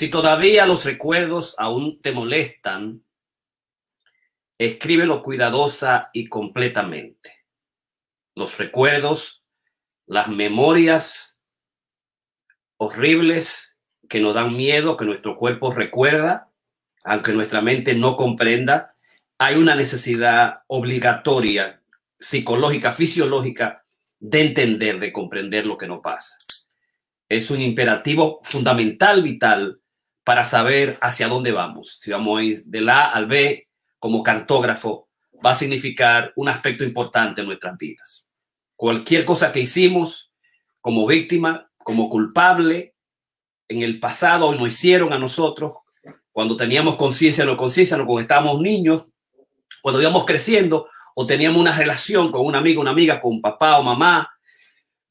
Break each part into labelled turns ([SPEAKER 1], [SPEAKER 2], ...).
[SPEAKER 1] Si todavía los recuerdos aún te molestan, escríbelo cuidadosa y completamente. Los recuerdos, las memorias horribles que nos dan miedo, que nuestro cuerpo recuerda, aunque nuestra mente no comprenda, hay una necesidad obligatoria, psicológica, fisiológica, de entender, de comprender lo que nos pasa. Es un imperativo fundamental, vital, para saber hacia dónde vamos. Si vamos a ir del al B como cartógrafo, va a significar un aspecto importante en nuestras vidas. Cualquier cosa que hicimos como víctima, como culpable, en el pasado nos hicieron a nosotros, cuando teníamos conciencia o no conciencia, cuando estábamos niños, cuando íbamos creciendo o teníamos una relación con un amigo, una amiga, con papá o mamá,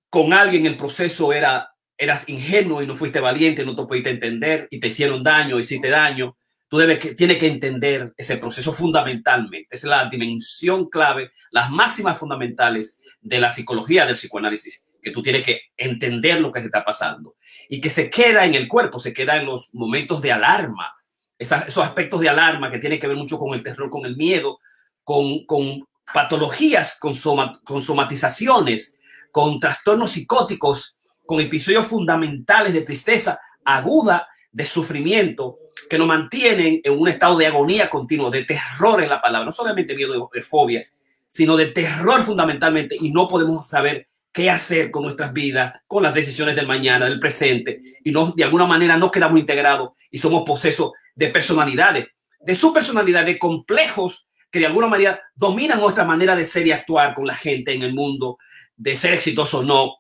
[SPEAKER 1] con alguien, el proceso era, eras ingenuo y no fuiste valiente, no te pudiste entender y te hicieron daño, hiciste daño. Tú debes que, tienes que entender ese proceso fundamentalmente. es la dimensión clave, las máximas fundamentales de la psicología del psicoanálisis, que tú tienes que entender lo que se está pasando y que se queda en el cuerpo, se queda en los momentos de alarma, esos aspectos de alarma que tienen que ver mucho con el terror, con el miedo, con, con patologías, con, con somatizaciones, con trastornos psicóticos, con episodios fundamentales de tristeza aguda, de sufrimiento, que nos mantienen en un estado de agonía continuo, de terror en la palabra, no solamente miedo de fobia, sino de terror fundamentalmente, y no podemos saber qué hacer con nuestras vidas, con las decisiones del mañana, del presente, y no, de alguna manera no quedamos integrados y somos posesos de personalidades, de su personalidad, de complejos que de alguna manera dominan nuestra manera de ser y actuar con la gente en el mundo, de ser exitoso o no,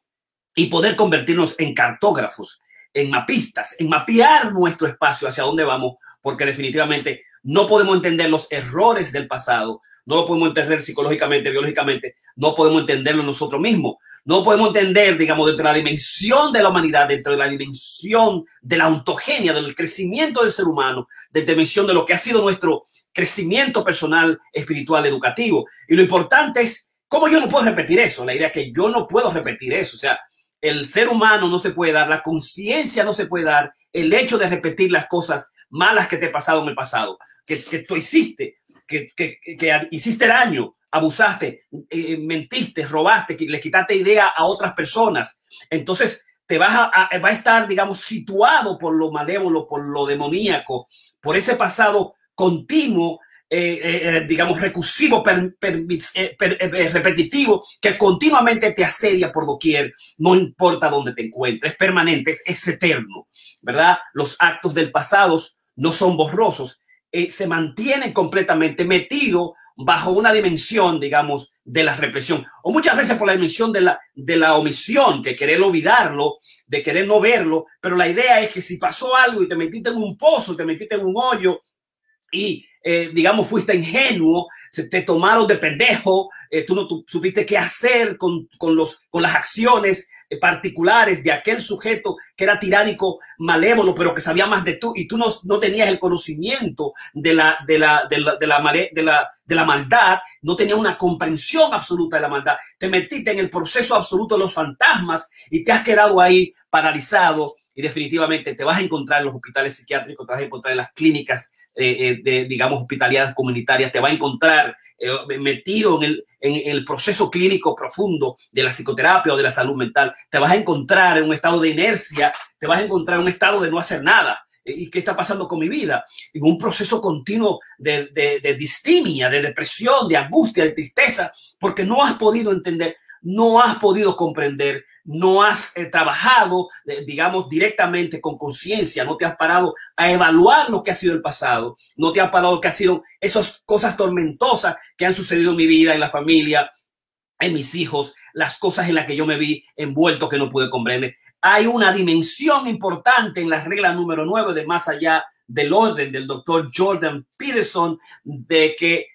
[SPEAKER 1] y poder convertirnos en cartógrafos, en mapistas, en mapear nuestro espacio hacia dónde vamos, porque definitivamente no podemos entender los errores del pasado, no lo podemos entender psicológicamente, biológicamente, no podemos entenderlo nosotros mismos, no podemos entender, digamos, dentro de la dimensión de la humanidad, dentro de la dimensión de la ontogenia, del crecimiento del ser humano, de la dimensión de lo que ha sido nuestro crecimiento personal, espiritual, educativo. Y lo importante es, ¿cómo yo no puedo repetir eso? La idea es que yo no puedo repetir eso. O sea, el ser humano no se puede dar, la conciencia no se puede dar, el hecho de repetir las cosas malas que te he pasado en el pasado, que, que tú hiciste, que, que, que, hiciste daño, abusaste, eh, mentiste, robaste, le quitaste idea a otras personas. Entonces te vas a, va a estar, digamos, situado por lo malévolo, por lo demoníaco, por ese pasado continuo eh, eh, digamos, recursivo, eh, repetitivo, que continuamente te asedia por doquier, no importa dónde te encuentres, es permanente, es, eterno, ¿verdad? Los actos del pasado no son borrosos, se mantienen completamente metidos bajo una dimensión, digamos, de la represión, o muchas veces por la dimensión de la, de la omisión, que querer olvidarlo, de querer no verlo, pero la idea es que si pasó algo y te metiste en un pozo, te metiste en un hoyo y eh, digamos, fuiste ingenuo, te tomaron de pendejo, eh, tú no supiste qué hacer con, con, los, con las acciones eh, particulares de aquel sujeto que era tiránico, malévolo, pero que sabía más de tú, y tú no, no tenías el conocimiento de la, de la, de la, de la, de la, de la maldad, no tenías una comprensión absoluta de la maldad, te metiste en el proceso absoluto de los fantasmas y te has quedado ahí paralizado y definitivamente te vas a encontrar en los hospitales psiquiátricos, te vas a encontrar en las clínicas eh, eh, de, digamos, hospitalidades comunitarias, te va a encontrar eh, metido en el, en el proceso clínico profundo de la psicoterapia o de la salud mental, te vas a encontrar en un estado de inercia, te vas a encontrar en un estado de no hacer nada. ¿Y qué está pasando con mi vida? En un proceso continuo de, de, de distimia, de depresión, de angustia, de tristeza, porque no has podido entender no has podido comprender, no has eh, trabajado, digamos, directamente con conciencia, no te has parado a evaluar lo que ha sido el pasado, no te has parado lo que ha sido esas cosas tormentosas que han sucedido en mi vida, en la familia, en mis hijos, las cosas en las que yo me vi envuelto que no pude comprender. Hay una dimensión importante en la regla número nueve de más allá del orden del doctor Jordan Peterson de que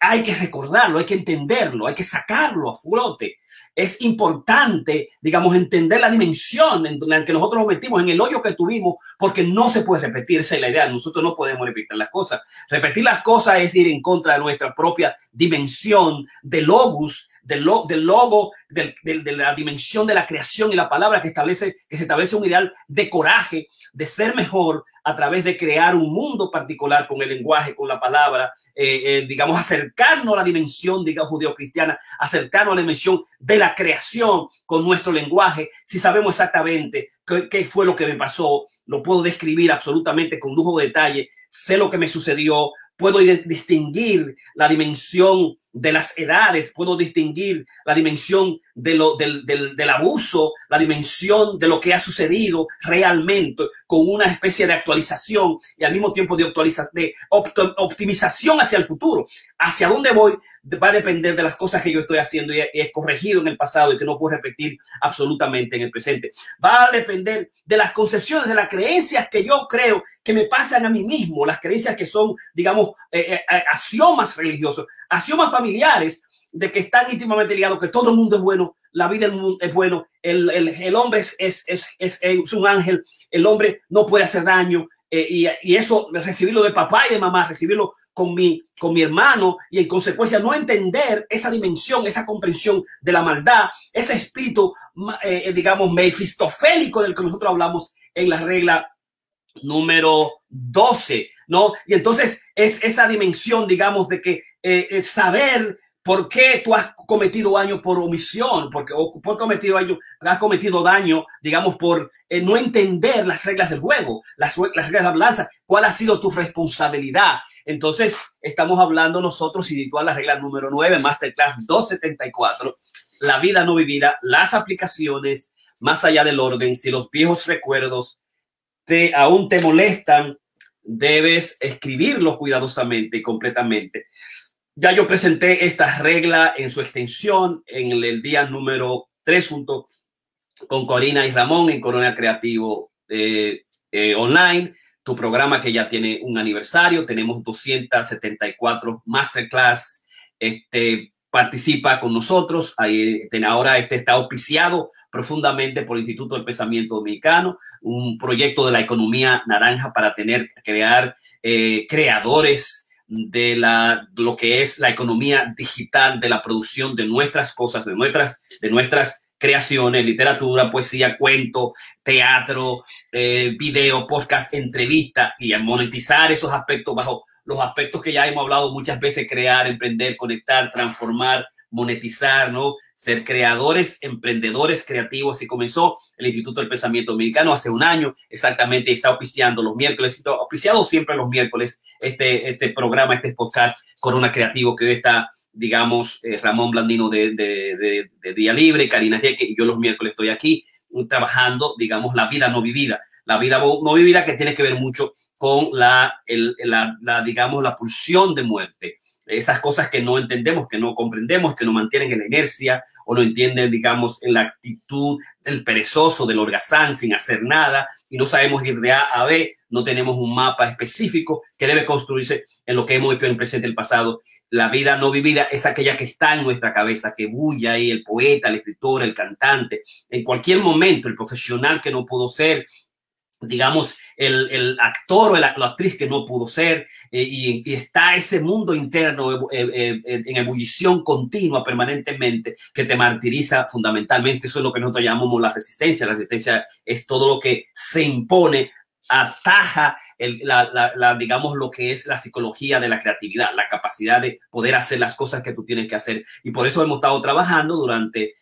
[SPEAKER 1] hay que recordarlo, hay que entenderlo, hay que sacarlo a flote. Es importante, digamos, entender la dimensión en la que nosotros nos metimos, en el hoyo que tuvimos, porque no se puede repetir, esa es la idea. Nosotros no podemos repetir las cosas. Repetir las cosas es ir en contra de nuestra propia dimensión de logos, del, logo, de la dimensión de la creación y la palabra que establece, que se establece un ideal de coraje, de ser mejor a través de crear un mundo particular con el lenguaje, con la palabra, eh, eh, digamos, acercarnos a la dimensión, digamos, judío-cristiana, acercarnos a la dimensión de la creación con nuestro lenguaje. Si sabemos exactamente qué fue lo que me pasó, lo puedo describir absolutamente con lujo de detalle, sé lo que me sucedió, puedo distinguir la dimensión de las edades, puedo distinguir la dimensión de lo, del, del, del, abuso, la dimensión de lo que ha sucedido realmente con una especie de actualización y al mismo tiempo de, actualiza, de optimización hacia el futuro. Hacia dónde voy va a depender de las cosas que yo estoy haciendo y he, corregido en el pasado y que no puedo repetir absolutamente en el presente. Va a depender de las concepciones, de las creencias que yo creo que me pasan a mí mismo, las creencias que son, digamos, eh, eh, eh axiomas religiosos, axiomas familiares de que están íntimamente ligados, que todo el mundo es bueno, la vida es bueno, el, el, el hombre es, es, es, es, un ángel, el hombre no puede hacer daño, eh, y, y, eso, recibirlo de papá y de mamá, recibirlo con mi, con mi hermano y en consecuencia no entender esa dimensión, esa comprensión de la maldad, ese espíritu, eh, eh, digamos, mefistofélico del que nosotros hablamos en la regla número 12, ¿no? Y entonces es esa dimensión, digamos, de que eh, saber por qué tú has cometido daño por omisión, porque o por cometido daño, has cometido daño, digamos, por no entender las reglas del juego, las, las reglas de la balanza, cuál ha sido tu responsabilidad entonces, estamos hablando nosotros y la regla número 9, Masterclass 274, la vida no vivida, las aplicaciones más allá del orden, si los viejos recuerdos te aún te molestan, debes escribirlos cuidadosamente y completamente. Ya yo presenté esta regla en su extensión en el, día número 3 junto con Corina y Ramón en Corona Creativo eh, eh, Online tu programa que ya tiene un aniversario. Tenemos 274 masterclass. Este, participa con nosotros. Ahora este está auspiciado profundamente por el Instituto del Pensamiento Dominicano, un proyecto de la economía naranja para tener, crear eh, creadores de la, lo que es la economía digital, de la producción de nuestras cosas, de nuestras, de nuestras creaciones, literatura, poesía, cuento, teatro, eh, video, podcast, entrevista y monetizar esos aspectos bajo los aspectos que ya hemos hablado muchas veces, crear, emprender, conectar, transformar, monetizar, ¿no? Ser creadores, emprendedores creativos. Y comenzó el Instituto del Pensamiento Dominicano hace un año, exactamente, está oficiando los miércoles, está siempre los miércoles este, este programa, este podcast Corona Creativo que hoy está digamos, eh, Ramón Blandino de, de, Día Libre, Karina Jeque, y yo los miércoles estoy aquí trabajando, digamos, la vida no vivida. La vida no vivida que tiene que ver mucho con la, la, digamos, la pulsión de muerte. Esas cosas que no entendemos, que no comprendemos, que nos mantienen en la inercia o no entienden, digamos, en la actitud del perezoso, del holgazán, sin hacer nada, y no sabemos ir de A a B, no tenemos un mapa específico que debe construirse en lo que hemos hecho en el presente y el pasado. La vida no vivida es aquella que está en nuestra cabeza, que bulle ahí el poeta, el escritor, el cantante, en cualquier momento, el profesional que no pudo ser, digamos, el, el actor o la, actriz que no pudo ser, eh, y, está ese mundo interno eh, eh, en ebullición continua permanentemente que te martiriza fundamentalmente. Eso es lo que nosotros llamamos la resistencia. La resistencia es todo lo que se impone ataja el, la, la, digamos, lo que es la psicología de la creatividad, la capacidad de poder hacer las cosas que tú tienes que hacer. Y por eso hemos estado trabajando durante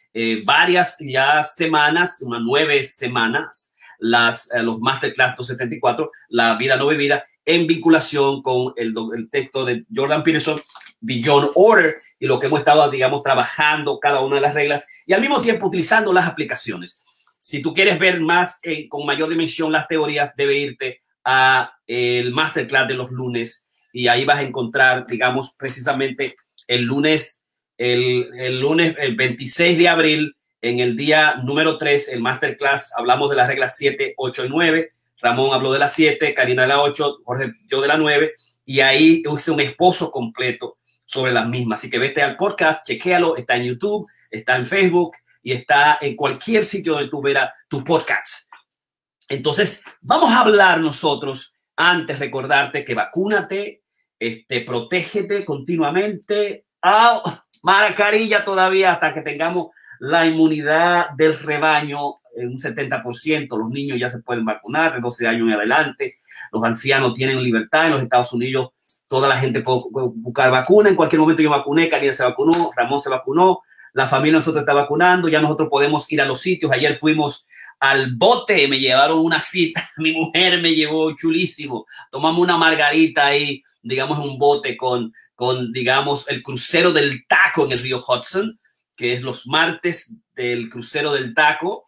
[SPEAKER 1] varias ya semanas, unas nueve semanas, las, eh, los Masterclass 274, La vida no vivida, en vinculación con el, el texto de Jordan Peterson, Beyond Order, y lo que hemos estado, digamos, trabajando cada una de las reglas y al mismo tiempo utilizando las aplicaciones. Si tú quieres ver más eh, con mayor dimensión las teorías, debe irte a el masterclass de los lunes y ahí vas a encontrar, digamos, precisamente el lunes, el, el lunes, el 26 de abril, en el día número 3, el masterclass, hablamos de las reglas 7, 8 y 9. Ramón habló de las 7, Karina de la 8, Jorge yo de la 9. Y ahí hice un esposo completo sobre las mismas. Así que vete al podcast, chequéalo, está en YouTube, está en Facebook y está en cualquier sitio donde tú verás tu podcast. Entonces, vamos a hablar nosotros, antes recordarte que vacúnate, este, protégete continuamente. Ah, Mascarilla todavía hasta que tengamos la inmunidad del rebaño en un 70%. Los niños ya se pueden vacunar de 12 años en adelante. Los ancianos tienen libertad en los Estados Unidos. Toda la gente puede buscar vacuna. En cualquier momento yo vacuné, Karina se vacunó, Ramón se vacunó, la familia nosotros está vacunando, ya nosotros podemos ir a los sitios. Ayer fuimos al bote, me llevaron una cita, mi mujer me llevó chulísimo. Tomamos una margarita ahí, digamos, un bote con, con, digamos, el crucero del taco en el río Hudson que es los martes del crucero del taco,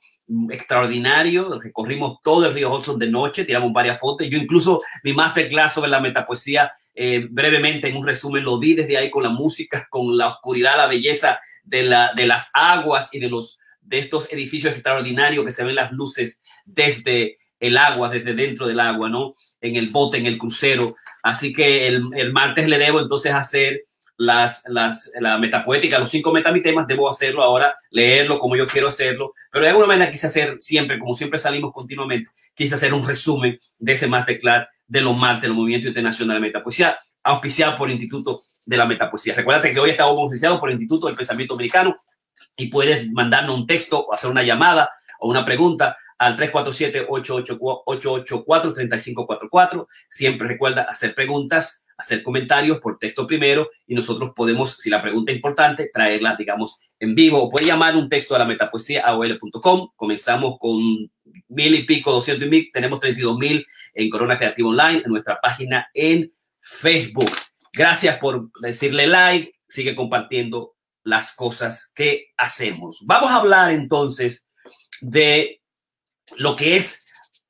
[SPEAKER 1] extraordinario, recorrimos todo el río Hudson de noche, tiramos varias fotos, yo incluso mi masterclass sobre la metapoesía, eh, brevemente en un resumen lo di desde ahí con la música, con la oscuridad, la belleza de, la, de las aguas y de, los, de estos edificios extraordinarios que se ven las luces desde el agua, desde dentro del agua, ¿no? En el bote, en el crucero. Así que el, el martes le debo entonces hacer las, las, la metapoética, los cinco metamitemas, debo hacerlo ahora, leerlo como yo quiero hacerlo, pero de alguna manera quise hacer siempre, como siempre salimos continuamente, quise hacer un resumen de ese masterclass de los martes del Movimiento Internacional de Metapoesía, auspiciado por el Instituto de la Metapoesía. Recuerda que hoy estamos auspiciados por el Instituto del Pensamiento Americano y puedes mandarnos un texto o hacer una llamada o una pregunta al 347-884-3544. Siempre recuerda hacer preguntas hacer comentarios por texto primero y nosotros podemos, si la pregunta es importante, traerla, digamos, en vivo. O puede llamar un texto a la metapoesía aol.com. Comenzamos con mil y pico, doscientos y mil. Tenemos 32 mil en Corona Creativa Online, en nuestra página en Facebook. Gracias por decirle like. Sigue compartiendo las cosas que hacemos. Vamos a hablar entonces de lo que es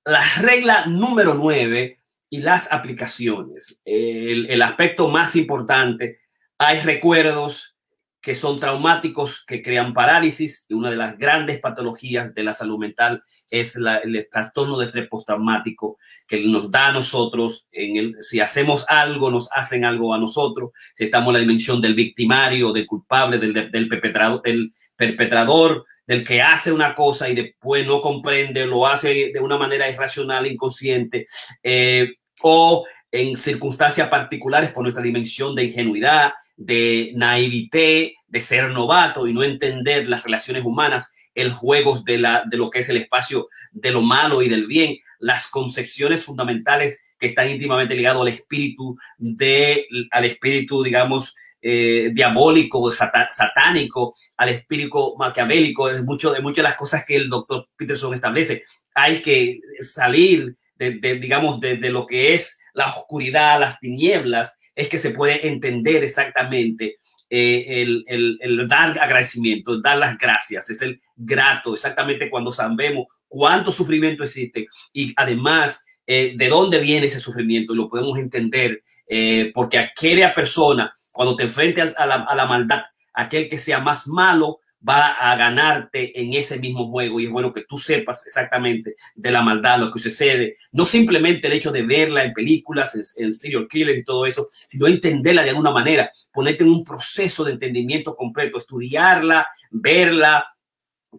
[SPEAKER 1] la regla número nueve y las aplicaciones. El, aspecto más importante, hay recuerdos que son traumáticos, que crean parálisis, y una de las grandes patologías de la salud mental es el trastorno de estrés postraumático que nos da a nosotros, en el, si hacemos algo, nos hacen algo a nosotros, si estamos en la dimensión del victimario, del culpable, del, del, perpetrador, del perpetrador, del que hace una cosa y después no comprende, lo hace de una manera irracional, inconsciente, eh, o en circunstancias particulares por nuestra dimensión de ingenuidad, de naivete, de ser novato y no entender las relaciones humanas, el juego de, la, de lo que es el espacio de lo malo y del bien, las concepciones fundamentales que están íntimamente ligados al espíritu de, al espíritu, digamos, eh, diabólico, satánico, al espíritu maquiavélico, es mucho de muchas de las cosas que el doctor Peterson establece. Hay que salir de, digamos, de, de, lo que es la oscuridad, las tinieblas, es que se puede entender exactamente eh, el, dar agradecimiento, dar las gracias, es el grato, exactamente cuando sabemos cuánto sufrimiento existe y además eh, de dónde viene ese sufrimiento, lo podemos entender, eh, porque aquella persona, cuando te enfrentes a la, a la maldad, aquel que sea más malo, va a ganarte en ese mismo juego. Y es bueno que tú sepas exactamente de la maldad, lo que sucede, no simplemente el hecho de verla en películas, en, en serial killers y todo eso, sino entenderla de alguna manera, ponerte en un proceso de entendimiento completo, estudiarla, verla,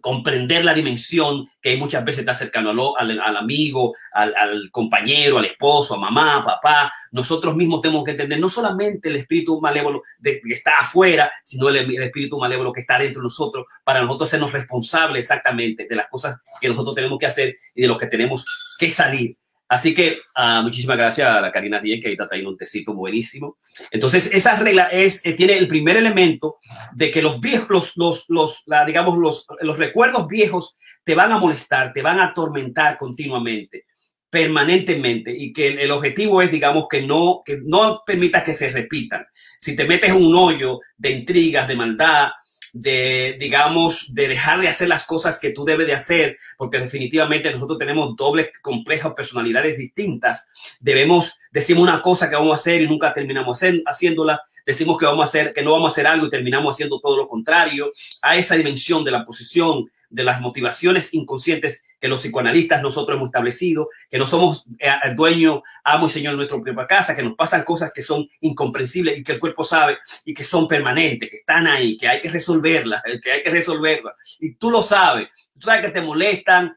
[SPEAKER 1] comprender la dimensión que muchas veces está cercano al, al, al amigo, al, compañero, al esposo, a mamá, papá. Nosotros mismos tenemos que entender no solamente el espíritu malévolo de, que está afuera, sino el, el, espíritu malévolo que está dentro de nosotros, para nosotros sernos responsables exactamente de las cosas que nosotros tenemos que hacer y de lo que tenemos que salir. Así que uh, muchísimas gracias a la Karina Díez, que ahorita trae un tecito buenísimo. Entonces, esa regla es, eh, tiene el primer elemento de que los viejos, los, los, los digamos, los, los recuerdos viejos te van a molestar, te van a atormentar continuamente, permanentemente, y que el, el objetivo es, digamos, que no, que no permitas que se repitan. Si te metes en un hoyo de intrigas, de maldad, de, digamos, de dejar de hacer las cosas que tú debes de hacer, porque definitivamente nosotros tenemos dobles complejas personalidades distintas. Debemos, decimos una cosa que vamos a hacer y nunca terminamos haciéndola. Decimos que vamos a hacer, que no vamos a hacer algo y terminamos haciendo todo lo contrario. A esa dimensión de la posición, de las motivaciones inconscientes que los psicoanalistas nosotros hemos establecido, que no somos eh, dueño, amo y señor de nuestra propia casa, que nos pasan cosas que son incomprensibles y que el cuerpo sabe y que son permanentes, que están ahí, que hay que resolverlas, que hay que resolverlas. Y tú lo sabes, tú sabes que te molestan,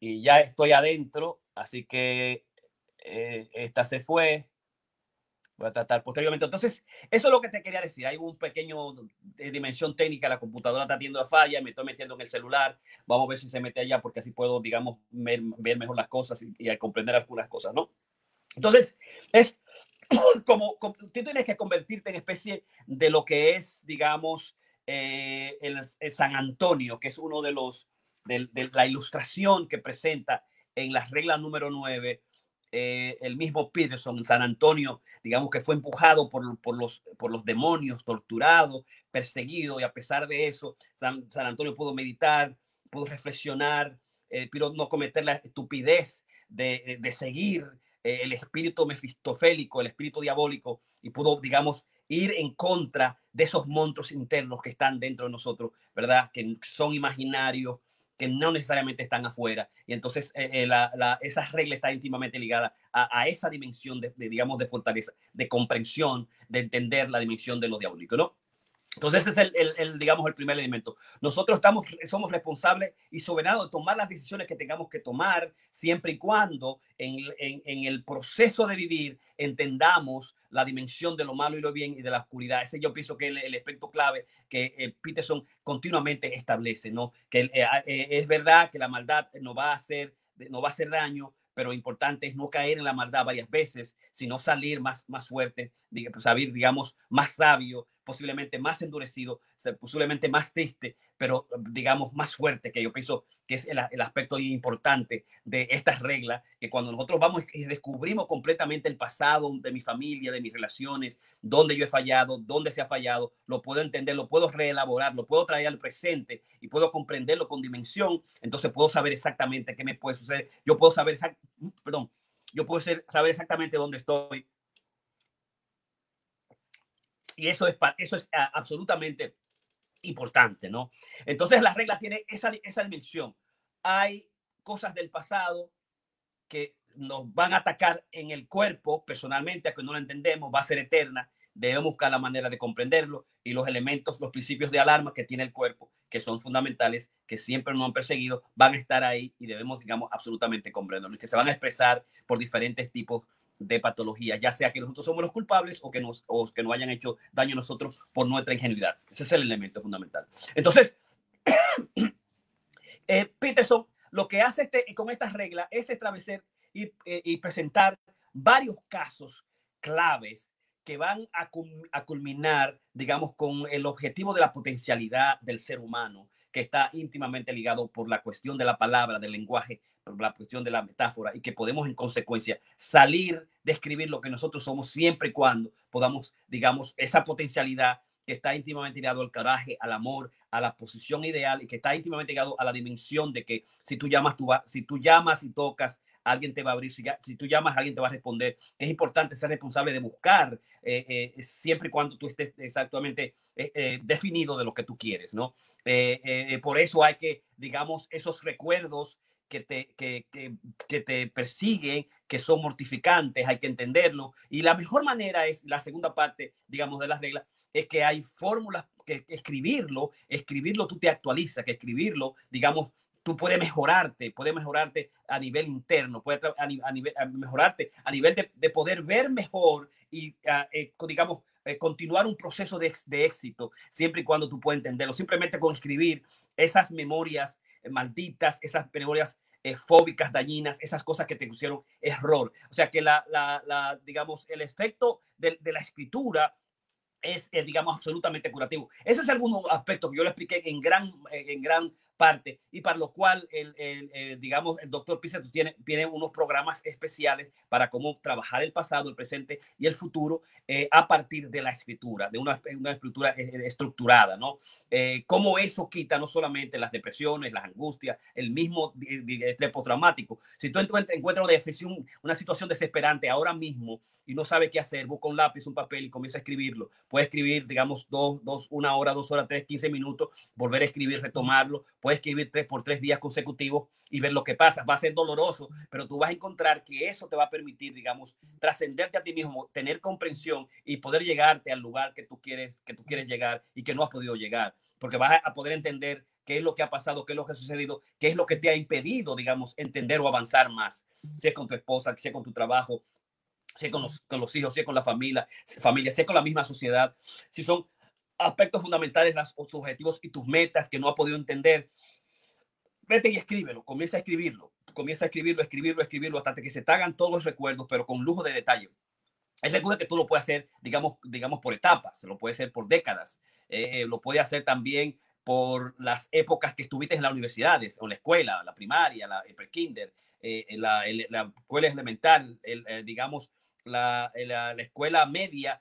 [SPEAKER 1] y ya estoy adentro, así que eh, esta se fue. Voy a tratar posteriormente. Entonces, eso es lo que te quería decir. Hay un pequeño de dimensión técnica, la computadora está teniendo a falla, me estoy metiendo en el celular. Vamos a ver si se mete allá, porque así puedo, digamos, ver, mejor las cosas y, y comprender algunas cosas, ¿no? Entonces, es como, tú tienes que convertirte en especie de lo que es, digamos, eh, el, San Antonio, que es uno de los, de, la ilustración que presenta en la regla número 9, eh, el mismo Peterson, San Antonio, digamos que fue empujado por, por, los, por los demonios, torturado, perseguido, y a pesar de eso, San, Antonio pudo meditar, pudo reflexionar, eh, pero no cometer la estupidez de, de seguir eh, el espíritu mefistofélico, el espíritu diabólico, y pudo, digamos, ir en contra de esos monstruos internos que están dentro de nosotros, ¿verdad? Que son imaginarios, que no necesariamente están afuera. Y entonces eh, eh, la, esa regla está íntimamente ligada a, esa dimensión de, de, digamos, de fortaleza, de comprensión, de entender la dimensión de lo diabólico, ¿no? Entonces ese es el, digamos, el primer elemento. Nosotros estamos, somos responsables y soberanos de tomar las decisiones que tengamos que tomar, siempre y cuando en, el proceso de vivir entendamos la dimensión de lo malo y lo bien y de la oscuridad. Ese yo pienso que es el, aspecto clave que eh, Peterson continuamente establece, ¿no? Que eh, eh, es verdad que la maldad no va a hacer, no va a hacer daño, pero importante es no caer en la maldad varias veces, sino salir más, más fuerte, salir, digamos, más sabio, posiblemente más endurecido, posiblemente más triste, pero digamos más fuerte, que yo pienso que es el, aspecto importante de estas reglas, que cuando nosotros vamos y descubrimos completamente el pasado de mi familia, de mis relaciones, dónde yo he fallado, dónde se ha fallado, lo puedo entender, lo puedo reelaborar, lo puedo traer al presente y puedo comprenderlo con dimensión, entonces puedo saber exactamente qué me puede suceder. Yo puedo saber, perdón, yo puedo saber exactamente dónde estoy, y eso es, eso es ah, absolutamente importante, ¿no? Entonces la regla tiene esa, esa dimensión. Hay cosas del pasado que nos van a atacar en el cuerpo personalmente, a que no lo entendemos, va a ser eterna. Debemos buscar la manera de comprenderlo y los elementos, los principios de alarma que tiene el cuerpo, que son fundamentales, que siempre nos han perseguido, van a estar ahí y debemos, digamos, absolutamente comprenderlo y que se van a expresar por diferentes tipos de patología, ya sea que nosotros somos los culpables o que nos, o que nos hayan hecho daño a nosotros por nuestra ingenuidad. Ese es el elemento fundamental. Entonces, eh, Peterson lo que hace este, con estas reglas es establecer y, eh, y, presentar varios casos claves que van a, culminar, digamos, con el objetivo de la potencialidad del ser humano que está íntimamente ligado por la cuestión de la palabra, del lenguaje, la cuestión de la metáfora y que podemos en consecuencia salir de escribir lo que nosotros somos siempre y cuando podamos, digamos, esa potencialidad que está íntimamente ligado al coraje, al amor, a la posición ideal y que está íntimamente ligado a la dimensión de que si tú llamas, tú si tú llamas y tocas, alguien te va a abrir, si, tú llamas, alguien te va a responder. Es importante ser responsable de buscar eh, eh, siempre y cuando tú estés exactamente eh, definido de lo que tú quieres, ¿no? por eso hay que, digamos, esos recuerdos que te, que, que, que, te persiguen, que son mortificantes, hay que entenderlo. Y la mejor manera es, la segunda parte, digamos, de las reglas, es que hay fórmulas que, escribirlo, escribirlo tú te actualizas, que escribirlo, digamos, tú puedes mejorarte, puedes mejorarte a nivel interno, puedes a, nivel, mejorarte a nivel de, poder ver mejor y, eh, digamos, eh, continuar un proceso de, de, éxito, siempre y cuando tú puedas entenderlo. Simplemente con escribir esas memorias malditas, esas memorias eh, fóbicas, dañinas, esas cosas que te pusieron error. O sea que la, la, digamos, el efecto de, de la escritura es, eh, digamos, absolutamente curativo. Ese es algún aspecto que yo le expliqué en gran, en gran parte y para lo cual, el, el, digamos, el doctor Pizarro tiene, tiene unos programas especiales para cómo trabajar el pasado, el presente y el futuro eh, a partir de la escritura, de una, una escritura estructurada, ¿no? Eh, cómo eso quita no solamente las depresiones, las angustias, el mismo estrés postraumático. Si tú encuentras una, una situación desesperante ahora mismo, y no sabe qué hacer, busca un lápiz, un papel y comienza a escribirlo. Puede escribir, digamos, dos, dos, una hora, dos horas, tres, quince minutos, volver a escribir, retomarlo. Puede escribir tres por tres días consecutivos y ver lo que pasa. Va a ser doloroso, pero tú vas a encontrar que eso te va a permitir, digamos, trascenderte a ti mismo, tener comprensión y poder llegarte al lugar que tú quieres, que tú quieres llegar y que no has podido llegar. Porque vas a poder entender qué es lo que ha pasado, qué es lo que ha sucedido, qué es lo que te ha impedido, digamos, entender o avanzar más, sea con tu esposa, sea con tu trabajo, sea con los, con los hijos, sea con la familia, familia, sea con la misma sociedad, si son aspectos fundamentales, las, tus objetivos y tus metas que no ha podido entender, vete y escríbelo, comienza a escribirlo, comienza a escribirlo, escribirlo, escribirlo, hasta que se te hagan todos los recuerdos, pero con lujo de detalle. Es recuerdo que tú lo puedes hacer, digamos, digamos por etapas, lo puede hacer por décadas, eh, lo puede hacer también por las épocas que estuviste en las universidades o la escuela, la primaria, la el prekinder, eh, la, la, escuela elemental, el, eh, digamos, la, la, escuela media,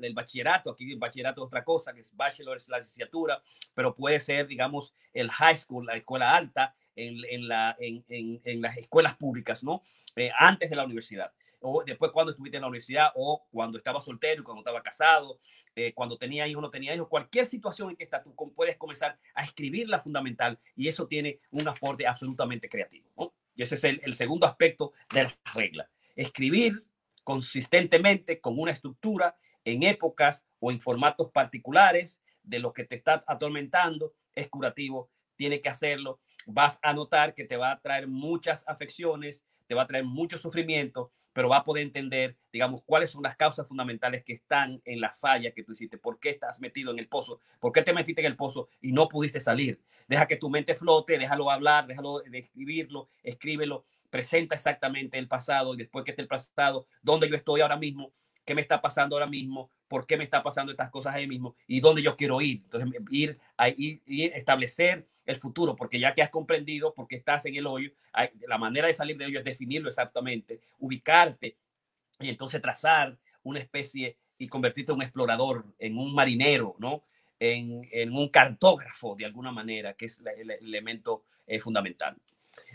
[SPEAKER 1] el bachillerato, aquí el bachillerato es otra cosa, que es bachelor, es la licenciatura, pero puede ser, digamos, el high school, la escuela alta, en, en, la, en, en las escuelas públicas, ¿no? Eh, antes de la universidad o después cuando estuviste en la universidad, o cuando estaba soltero, cuando estaba casado, eh, cuando tenía hijos, no tenía hijos, cualquier situación en que estás, tú puedes comenzar a escribir la fundamental y eso tiene un aporte absolutamente creativo. Y ese es el, el segundo aspecto de la regla. Escribir consistentemente con una estructura en épocas o en formatos particulares de lo que te está atormentando es curativo, tiene que hacerlo. Vas a notar que te va a traer muchas afecciones, te va a traer mucho sufrimiento, pero va a poder entender, digamos, cuáles son las causas fundamentales que están en la falla que tú hiciste, por qué estás metido en el pozo, por qué te metiste en el pozo y no pudiste salir. Deja que tu mente flote, déjalo hablar, déjalo de escribirlo, escríbelo, presenta exactamente el pasado y después que esté el pasado, dónde yo estoy ahora mismo, qué me está pasando ahora mismo, por qué me está pasando estas cosas ahí mismo y dónde yo quiero ir. Entonces, ir a ir, ir, establecer el futuro, porque ya que has comprendido, porque estás en el hoyo, la manera de salir del hoyo es definirlo exactamente, ubicarte y entonces trazar una especie y convertirte en un explorador, en un marinero, ¿no? En, en un cartógrafo de alguna manera, que es el, el elemento eh, fundamental.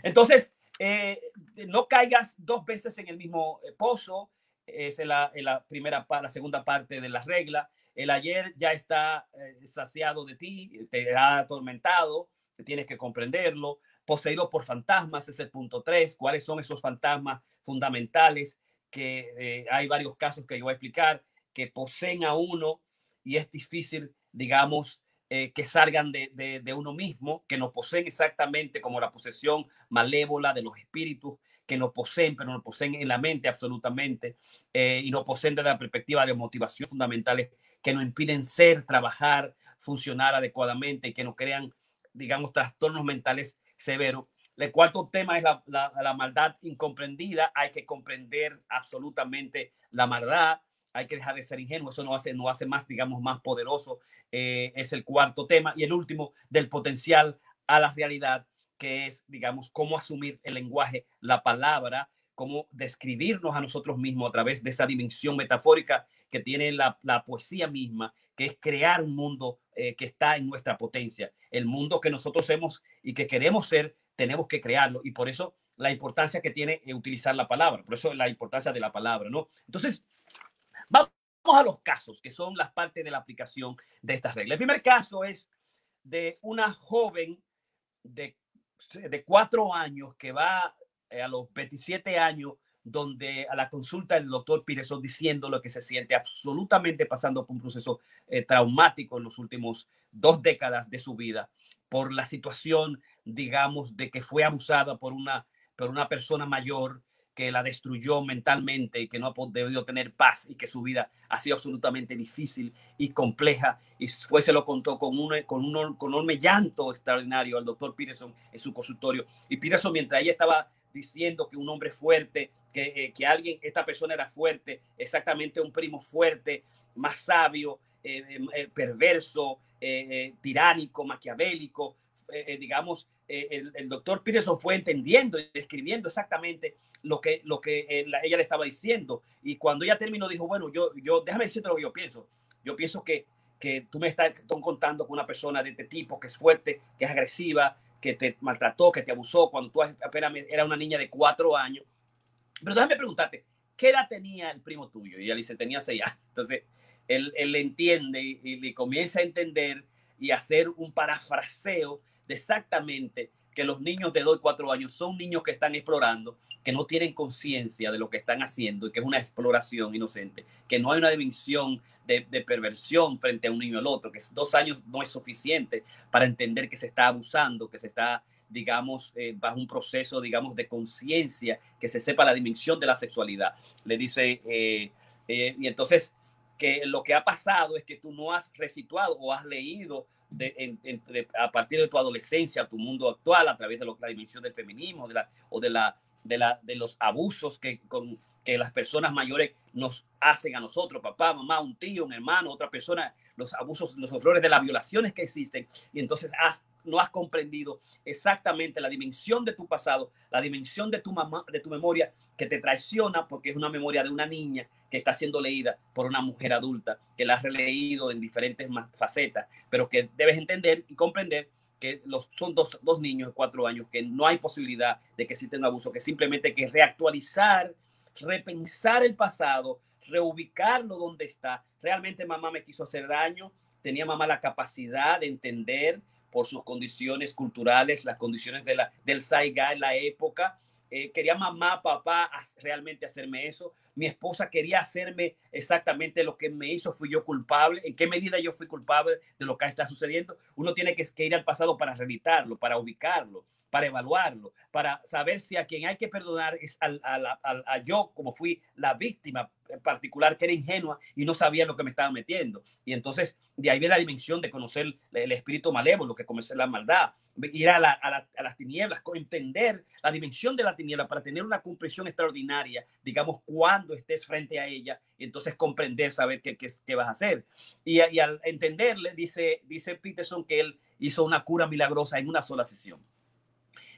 [SPEAKER 1] Entonces, eh, no caigas dos veces en el mismo eh, pozo, es la, la primera, la segunda parte de la regla. El ayer ya está eh, saciado de ti, te ha atormentado, tienes que comprenderlo. Poseído por fantasmas es el punto tres. ¿Cuáles son esos fantasmas fundamentales? Que hay varios casos que yo voy a explicar que poseen a uno y es difícil, digamos, eh, que salgan de, uno mismo, que nos poseen exactamente como la posesión malévola de los espíritus que nos poseen, pero nos poseen en la mente absolutamente eh, y nos poseen desde la perspectiva de motivación fundamentales que nos impiden ser, trabajar, funcionar adecuadamente y que nos crean, digamos, trastornos mentales severos. El cuarto tema es la, maldad incomprendida. Hay que comprender absolutamente la maldad. Hay que dejar de ser ingenuo. Eso nos hace, nos hace más, digamos, más poderoso. Eh, es el cuarto tema. Y el último, del potencial a la realidad que es, digamos, cómo asumir el lenguaje, la palabra, cómo describirnos a nosotros mismos a través de esa dimensión metafórica que tiene la, la poesía misma, que es crear un mundo eh, que está en nuestra potencia. El mundo que nosotros hemos y que queremos ser, tenemos que crearlo. Y por eso la importancia que tiene eh, utilizar la palabra, por eso la importancia de la palabra, ¿no? Entonces, vamos a los casos, que son las partes de la aplicación de estas reglas. El primer caso es de una joven de cuatro años que va eh, a los 27 años, donde a la consulta del doctor Pireson diciendo lo que se siente absolutamente pasando por un proceso eh, traumático en los últimos dos décadas de su vida, por la situación, digamos, de que fue abusada por una, por una persona mayor que la destruyó mentalmente y que no ha podido tener paz y que su vida ha sido absolutamente difícil y compleja. Y fue, se lo contó con un, con un, con un llanto extraordinario al doctor Peterson en su consultorio. Y Peterson, mientras ella estaba diciendo que un hombre fuerte, que, eh, que alguien, esta persona era fuerte, exactamente un primo fuerte, más sabio, eh, eh, perverso, tiránico, maquiavélico, digamos, el, el, doctor Peterson fue entendiendo y describiendo exactamente lo que, lo que ella le estaba diciendo. Y cuando ella terminó, dijo, bueno, yo, yo, déjame decirte lo que yo pienso. Yo pienso que, que tú me estás contando con una persona de este tipo, que es fuerte, que es agresiva, que te maltrató, que te abusó cuando tú apenas era una niña de cuatro años. Pero déjame preguntarte, ¿qué edad tenía el primo tuyo? Y ella dice, tenía seis años. Entonces, él, él entiende y, y, comienza a entender y hacer un parafraseo de exactamente que los niños de 2 y 4 años son niños que están explorando, que no tienen conciencia de lo que están haciendo y que es una exploración inocente, que no hay una dimensión de, perversión frente a un niño al otro, que dos años no es suficiente para entender que se está abusando, que se está digamos, eh, bajo un proceso, digamos, de conciencia, que se sepa la dimensión de la sexualidad. Le dice, eh, eh, y entonces, que lo que ha pasado es que tú no has resituado o has leído a partir de tu adolescencia, tu mundo actual, a través de la dimensión del feminismo de o de, la, de, de los abusos que, con, que las personas mayores nos hacen a nosotros, papá, mamá, un tío, un hermano, otra persona, los abusos, los horrores de las violaciones que existen. Y entonces no has comprendido exactamente la dimensión de tu pasado, la dimensión de tu, mamá, de tu memoria que te traiciona porque es una memoria de una niña que está siendo leída por una mujer adulta, que la has releído en diferentes facetas, pero que debes entender y comprender que los, son dos, dos niños de cuatro años, que no hay posibilidad de que exista un abuso, que simplemente hay que reactualizar repensar el pasado, reubicarlo donde está. Realmente mamá me quiso hacer daño, tenía mamá la capacidad de entender por sus condiciones culturales, las condiciones de la, del Saiga en la época. Eh, quería mamá, papá realmente hacerme eso. Mi esposa quería hacerme exactamente lo que me hizo. Fui yo culpable. ¿En qué medida yo fui culpable de lo que está sucediendo? Uno tiene que, que ir al pasado para reeditarlo, para ubicarlo para evaluarlo, para saber si a quien hay que perdonar es al, a yo, como fui la víctima particular que era ingenua y no sabía lo que me estaba metiendo. Y entonces de ahí viene la dimensión de conocer el, espíritu malévolo que conoce la maldad, ir a, las tinieblas, entender la dimensión de la tiniebla para tener una comprensión extraordinaria, digamos, cuando estés frente a ella, y entonces comprender, saber qué, qué, vas a hacer. Y, y al entenderle, dice, dice Peterson que él hizo una cura milagrosa en una sola sesión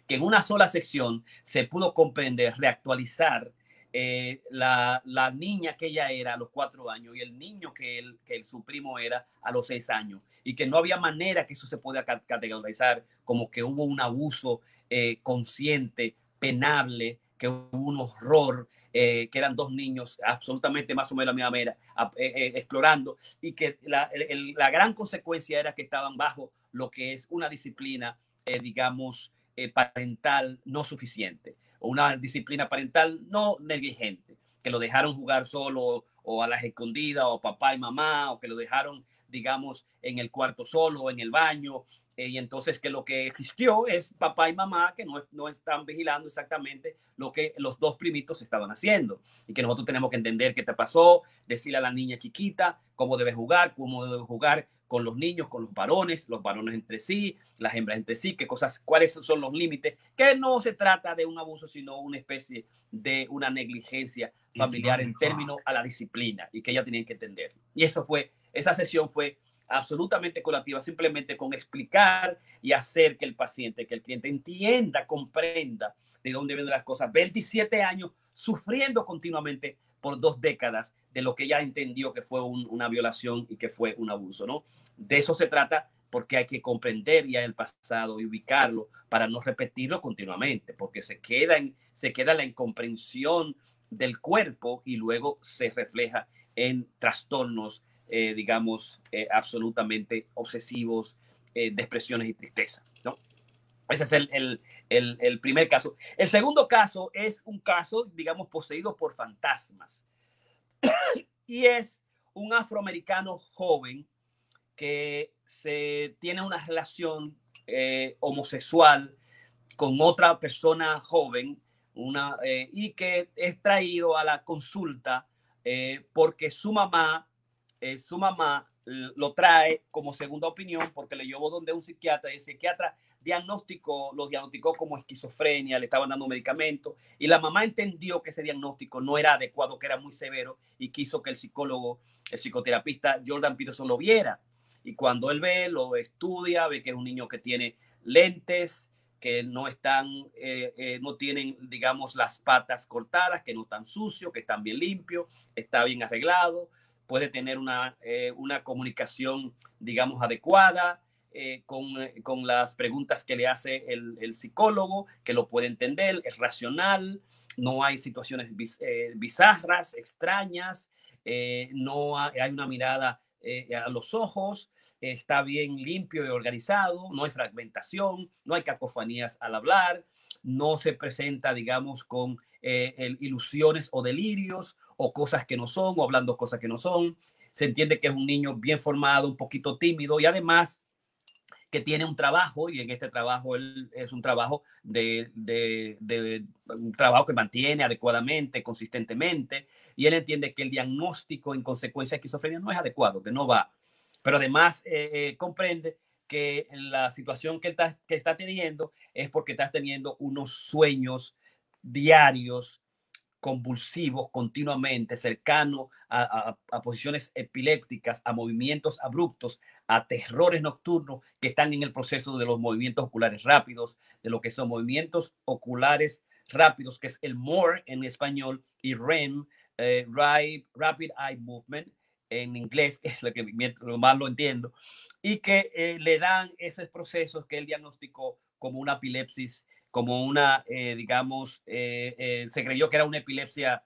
[SPEAKER 1] que en una sola sección se pudo comprender, reactualizar eh, la, niña que ella era a los cuatro años y el niño que, él, que su primo era a los seis años. Y que no había manera que eso se pueda categorizar como que hubo un abuso eh, consciente, penable, que hubo un horror, eh, que eran dos niños absolutamente más o menos la misma manera, explorando, y que la, la, gran consecuencia era que estaban bajo lo que es una disciplina, digamos, eh, parental no suficiente o una disciplina parental no negligente, que lo dejaron jugar solo o a las escondidas o papá y mamá o que lo dejaron, digamos, en el cuarto solo o en el baño. Eh, y entonces que lo que existió es papá y mamá que no, no están vigilando exactamente lo que los dos primitos estaban haciendo. Y que nosotros tenemos que entender qué te pasó, decirle a la niña chiquita cómo debe jugar, cómo debe jugar con los niños, con los varones, los varones entre sí, las hembras entre sí, qué cosas, cuáles son los límites, que no se trata de un abuso, sino una especie de una negligencia familiar en términos a la disciplina y que ella tenía que entender. Y eso fue, esa sesión fue absolutamente colativa, simplemente con explicar y hacer que el paciente, que el cliente entienda, comprenda de dónde vienen las cosas. 27 años sufriendo continuamente por dos décadas de lo que ella entendió que fue una violación y que fue un abuso, ¿no? De eso se trata porque hay que comprender ya el pasado y ubicarlo para no repetirlo continuamente, porque se queda en, se queda la incomprensión del cuerpo y luego se refleja en trastornos, eh, digamos, eh, absolutamente obsesivos, eh, depresiones y tristeza. Ese es el, el, el, primer caso. El segundo caso es un caso, digamos, poseído por fantasmas. y es un afroamericano joven que se tiene una relación eh, homosexual con otra persona joven una, eh, y que es traído a la consulta eh, porque su mamá, su mamá lo trae como segunda opinión porque le llevó donde un psiquiatra y el psiquiatra diagnóstico lo diagnosticó como esquizofrenia, le estaban dando medicamentos y la mamá entendió que ese diagnóstico no era adecuado, que era muy severo y quiso que el psicólogo, el psicoterapista Jordan Peterson lo viera. Y cuando él ve, lo estudia, ve que es un niño que tiene lentes, que no están, eh, eh, no tienen, digamos, las patas cortadas, que no están sucios, que están bien limpios, está bien arreglado, puede tener una, eh, una comunicación, digamos, adecuada, eh, eh, con, las preguntas que le hace el, psicólogo, que lo puede entender, es racional, no hay situaciones eh, bizarras, extrañas, no hay, una mirada eh, a los ojos, está bien limpio y organizado, no hay fragmentación, no hay cacofonías al hablar, no se presenta, digamos, con eh, ilusiones o delirios o cosas que no son o hablando cosas que no son. Se entiende que es un niño bien formado, un poquito tímido y además que tiene un trabajo y en este trabajo él es un trabajo de, un trabajo que mantiene adecuadamente, consistentemente, y él entiende que el diagnóstico en consecuencia de esquizofrenia no es adecuado, que no va. Pero además eh, eh, comprende que la situación que está, que está teniendo es porque está teniendo unos sueños diarios convulsivos continuamente, cercano a, posiciones epilépticas, a movimientos abruptos, a terrores nocturnos que están en el proceso de los movimientos oculares rápidos, de lo que son movimientos oculares rápidos, que es el MORE en español, y REM, eh, Rapid Eye Movement en inglés, es lo que lo más lo entiendo, y que eh, le dan esos procesos que él diagnosticó como una epilepsis como una, eh, digamos, se creyó que era una epilepsia,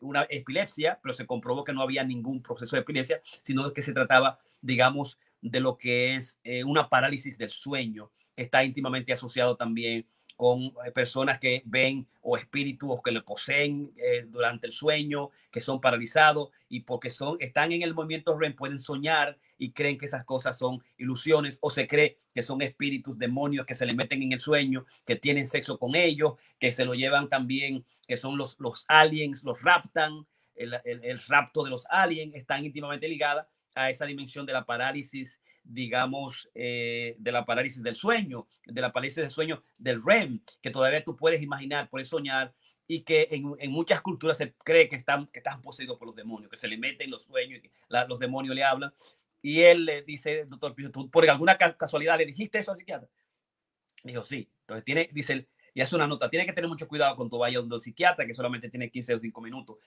[SPEAKER 1] una epilepsia, pero se comprobó que no había ningún proceso de epilepsia, sino que se trataba, digamos, de lo que es una parálisis del sueño, que está íntimamente asociado también con eh, personas que ven o espíritus que le poseen eh, durante el sueño, que son paralizados y porque son, están en el movimiento REM pueden soñar y creen que esas cosas son ilusiones o se cree que son espíritus, demonios que se le meten en el sueño, que tienen sexo con ellos, que se lo llevan también, que son los, los aliens, los raptan, el, el rapto de los aliens están íntimamente ligadas a esa dimensión de la parálisis digamos, eh, de la parálisis del sueño, de la parálisis del sueño del REM, que todavía tú puedes imaginar, puedes soñar, y que en, muchas culturas se cree que están, que están poseídos por los demonios, que se le meten los sueños, que los demonios le hablan. Y él le dice, doctor ¿tú por alguna casualidad le dijiste eso al psiquiatra? Dijo, sí. Entonces tiene, dice él, y hace una nota, tiene que tener mucho cuidado con tu vaya donde psiquiatra, que solamente tiene 15 o 5 minutos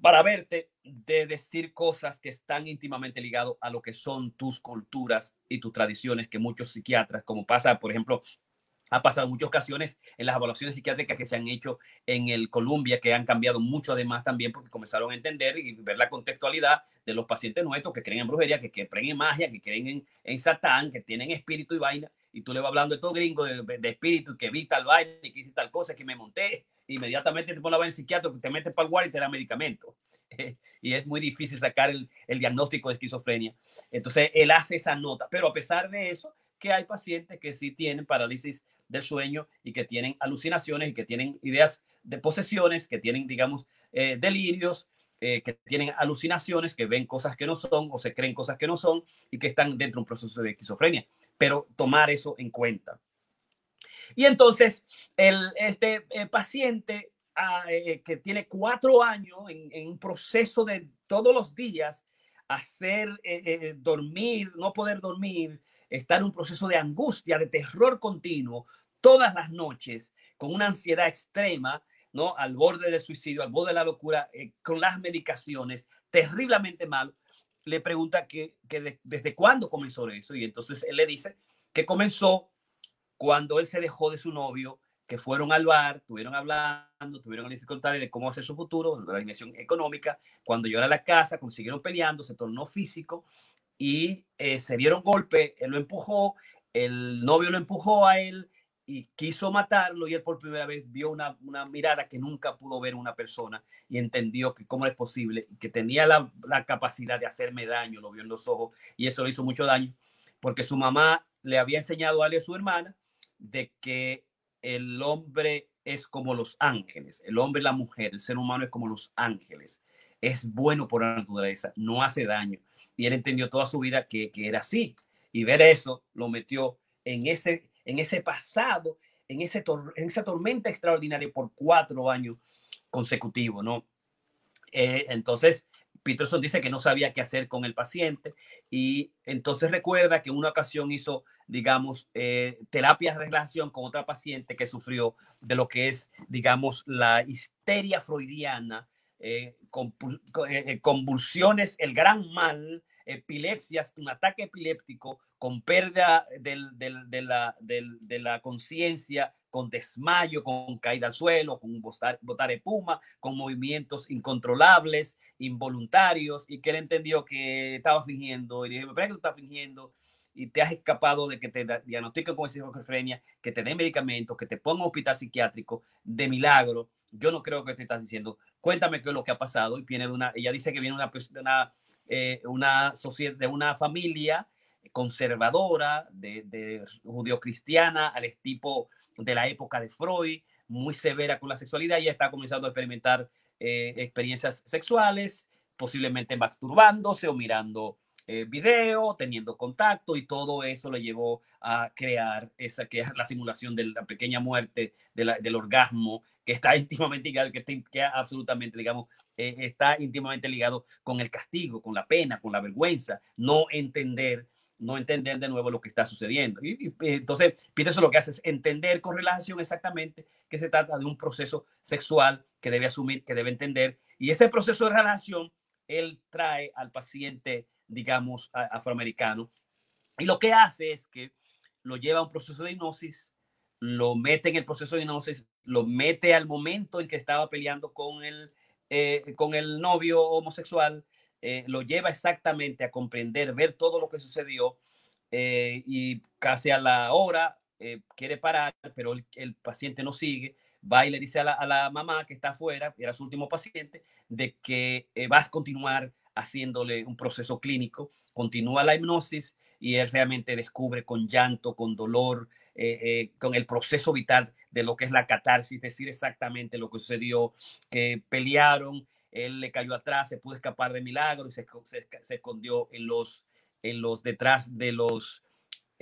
[SPEAKER 1] para verte de decir cosas que están íntimamente ligadas a lo que son tus culturas y tus tradiciones, que muchos psiquiatras, como pasa, por ejemplo, ha pasado muchas ocasiones en las evaluaciones psiquiátricas que se han hecho en el Columbia, que han cambiado mucho además también porque comenzaron a entender y ver la contextualidad de los pacientes nuestros que creen en brujería, que, creen en magia, que creen en, en Satán, que tienen espíritu y vaina, y tú le vas hablando de todo gringo de, de espíritu, que vi tal vaina y que hice tal cosa, que me monté, inmediatamente te pones a ver psiquiatra, te metes para el guardia y te da medicamento. y es muy difícil sacar el, el, diagnóstico de esquizofrenia. Entonces, él hace esa nota, pero a pesar de eso, que hay pacientes que sí tienen parálisis del sueño y que tienen alucinaciones y que tienen ideas de posesiones, que tienen, digamos, eh, delirios, eh, que tienen alucinaciones, que ven cosas que no son o se creen cosas que no son y que están dentro de un proceso de esquizofrenia. Pero tomar eso en cuenta. Y entonces, el, este eh, paciente ah, que tiene cuatro años en, un proceso de todos los días hacer dormir, no poder dormir, estar en un proceso de angustia, de terror continuo, todas las noches, con una ansiedad extrema, ¿no? Al borde del suicidio, al borde de la locura, con las medicaciones, terriblemente mal. Le pregunta que, que desde cuándo comenzó eso y entonces él le dice que comenzó cuando él se dejó de su novio, que fueron al bar, estuvieron hablando, tuvieron dificultades de cómo hacer su futuro, de la dimensión económica, cuando llegó a la casa, consiguieron peleando, se tornó físico y eh, se dieron golpe, él lo empujó, el novio lo empujó a él y quiso matarlo y él por primera vez vio una, una mirada que nunca pudo ver una persona y entendió que cómo es posible, que tenía la, la capacidad de hacerme daño, lo vio en los ojos y eso le hizo mucho daño porque su mamá le había enseñado a él y a su hermana de que el hombre es como los ángeles, el hombre la mujer, el ser humano es como los ángeles, es bueno por naturaleza, no hace daño. Y él entendió toda su vida que, era así. Y ver eso lo metió en ese, en ese pasado, en, ese en esa tormenta extraordinaria por cuatro años consecutivos, ¿no? Eh, entonces, Peterson dice que no sabía qué hacer con el paciente y entonces recuerda que en una ocasión hizo, digamos, eh, de relación con otra paciente que sufrió de lo que es, digamos, la histeria freudiana, eh, eh, convulsiones, el gran mal, epilepsias, un ataque epiléptico con pérdida de la, de la conciencia, con desmayo, con caída al suelo, con botar, botar espuma, con movimientos incontrolables, involuntarios, y que él entendió que estaba fingiendo, y le dije, ¿me que tú estás fingiendo? y te has escapado de que te diagnostiquen con esquizofrenia, que te den medicamentos, que te pongan hospital psiquiátrico de milagro. Yo no creo que te estás diciendo. Cuéntame qué es lo que ha pasado. Y viene de una, ella dice que viene una, de una, eh, una de una familia conservadora, de, de judío-cristiana, al tipo de la época de Freud, muy severa con la sexualidad. Ella está comenzando a experimentar eh, experiencias sexuales, posiblemente masturbándose o mirando eh, video, teniendo contacto y todo eso le llevó a crear esa que es la simulación de la pequeña muerte del orgasmo que está íntimamente ligado, que, que absolutamente, digamos, eh, está íntimamente ligado con el castigo, con la pena, con la vergüenza, no entender no entender de nuevo lo que está sucediendo. Y, entonces, Peterson lo que hace es entender con relajación exactamente que se trata de un proceso sexual que debe asumir, que debe entender. Y ese proceso de relajación, él trae al paciente digamos, afroamericano. Y lo que hace es que lo lleva a un proceso de hipnosis, lo mete en el proceso de hipnosis, lo mete al momento en que estaba peleando con el, eh, con el novio homosexual, eh, lo lleva exactamente a comprender, ver todo lo que sucedió eh, y casi a la hora quiere parar, pero el, paciente no sigue, va y le dice a la, a la mamá que está afuera, era su último paciente, de que vas a continuar haciéndole un proceso clínico, continúa la hipnosis y él realmente descubre con llanto, con dolor, eh, eh, con el proceso vital de lo que es la catarsis, decir exactamente lo que sucedió, que pelearon, él le cayó atrás, se pudo escapar de milagro y se, se, escondió en los, en los detrás de los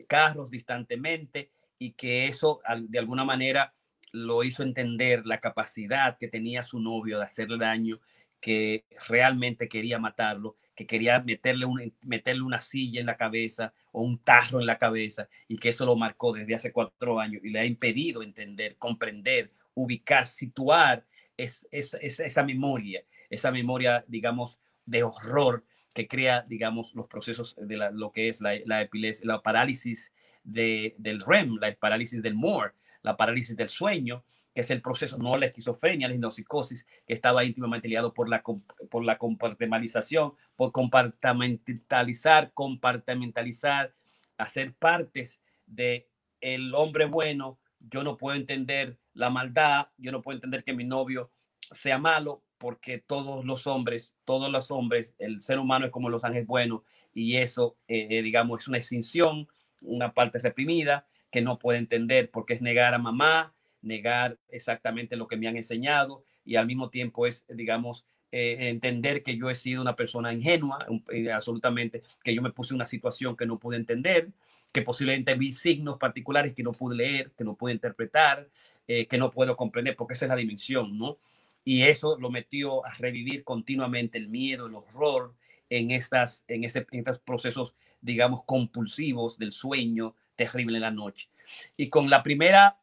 [SPEAKER 1] carros distantemente y que eso de alguna manera lo hizo entender la capacidad que tenía su novio de hacerle daño que realmente quería matarlo, que quería meterle, meterle una silla en la cabeza o un tarro en la cabeza y que eso lo marcó desde hace cuatro años y le ha impedido entender, comprender, ubicar, situar es, esa memoria, esa memoria, digamos, de horror que crea, digamos, los procesos de lo que es la, la epilepsia, la parálisis de, del REM, la parálisis del MORE, la parálisis del sueño, que es el proceso, no la esquizofrenia, la hipnopsicosis, que estaba íntimamente ligado por la, por la compartimentalización, por compartimentalizar, compartimentalizar, hacer partes de el hombre bueno. Yo no puedo entender la maldad, yo no puedo entender que mi novio sea malo, porque todos los hombres, todos los hombres, el ser humano es como los ángeles buenos, y eso, eh, eh, digamos, es una extinción, una parte reprimida que no puede entender porque es negar a mamá, negar exactamente lo que me han enseñado y al mismo tiempo es, digamos, eh, entender que yo he sido una persona ingenua, eh, absolutamente, que yo me puse en una situación que no pude entender, que posiblemente vi signos particulares que no pude leer, que no pude interpretar, eh, que no puedo comprender, porque esa es la dimensión, ¿no? Y eso lo metió a revivir continuamente el miedo, el horror en, estas, en, este, en estos procesos, digamos, compulsivos del sueño terrible en la noche. Y con la primera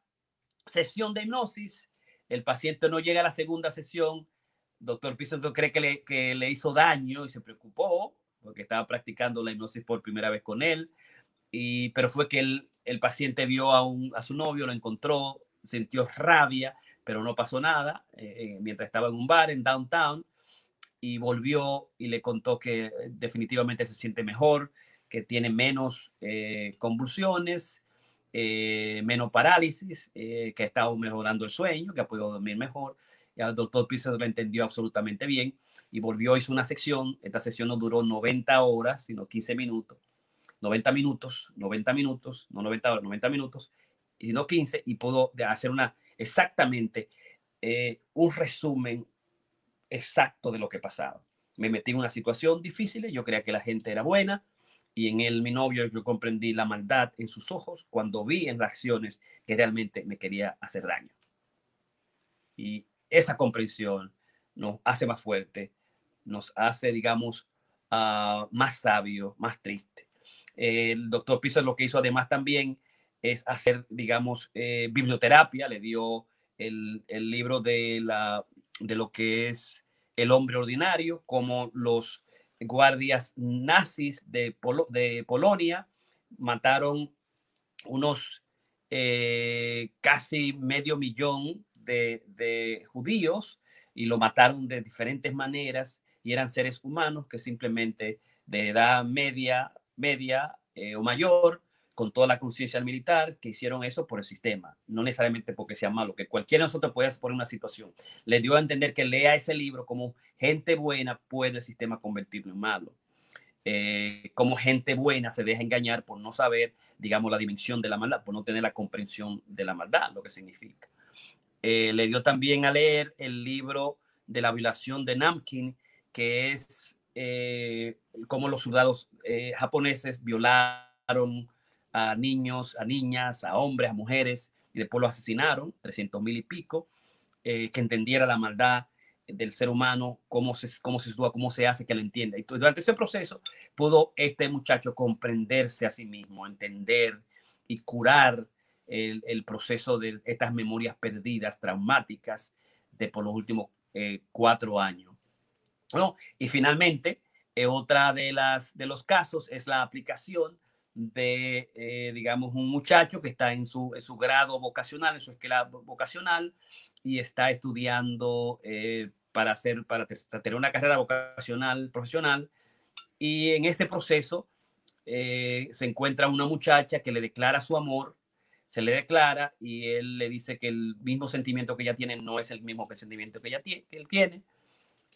[SPEAKER 1] sesión de hipnosis, el paciente no llega a la segunda sesión, doctor Pizarro cree que le, que le hizo daño y se preocupó porque estaba practicando la hipnosis por primera vez con él, y, pero fue que el, el paciente vio a, un, a su novio, lo encontró, sintió rabia, pero no pasó nada eh, eh, mientras estaba en un bar en downtown y volvió y le contó que definitivamente se siente mejor, que tiene menos eh, convulsiones, eh, menos parálisis, eh, que ha estado mejorando el sueño, que ha podido dormir mejor. Y el doctor Pizarro lo entendió absolutamente bien y volvió, hizo una sección. Esta sesión no duró 90 horas, sino 15 minutos. 90 minutos, 90 minutos, no 90 horas, 90 minutos, y no 15, y pudo hacer una exactamente eh, un resumen exacto de lo que pasaba. Me metí en una situación difícil, yo creía que la gente era buena, y en él, mi novio, yo comprendí la maldad en sus ojos cuando vi en reacciones que realmente me quería hacer daño. Y esa comprensión nos hace más fuerte, nos hace, digamos, uh, más sabio, más triste. El doctor Pisa lo que hizo además también es hacer, digamos, eh, biblioterapia, le dio el, el libro de, la, de lo que es el hombre ordinario, como los guardias nazis de, de Polonia mataron unos eh, casi medio millón de, de, judíos y lo mataron de diferentes maneras y eran seres humanos que simplemente de edad media, media eh, o mayor, con toda la conciencia militar, que hicieron eso por el sistema, no necesariamente porque sea malo, que cualquiera de nosotros puede poner una situación. Le dio a entender que lea ese libro como gente buena puede el sistema convertirlo en malo. Eh, como gente buena se deja engañar por no saber, digamos, la dimensión de la maldad, por no tener la comprensión de la maldad, lo que significa. Eh, le dio también a leer el libro de la violación de Namkin, que es eh, cómo los soldados eh, japoneses violaron a niños, a niñas, a hombres, a mujeres, y después lo asesinaron, 300 mil y pico, eh, que entendiera la maldad del ser humano, cómo se, cómo se cómo se hace que lo entienda. Y durante ese proceso pudo este muchacho comprenderse a sí mismo, entender y curar el, el proceso de estas memorias perdidas, traumáticas, de por los últimos cuatro años. Bueno, y finalmente, eh, otra de, las, de los casos es la aplicación de, eh, digamos, un muchacho que está en su, en su, grado vocacional, en su esquela vocacional, y está estudiando eh, para, hacer, para tener una carrera vocacional profesional. Y en este proceso se encuentra una muchacha que le declara su amor, se le declara y él le dice que el mismo sentimiento que ella tiene no es el mismo sentimiento que, ella que él tiene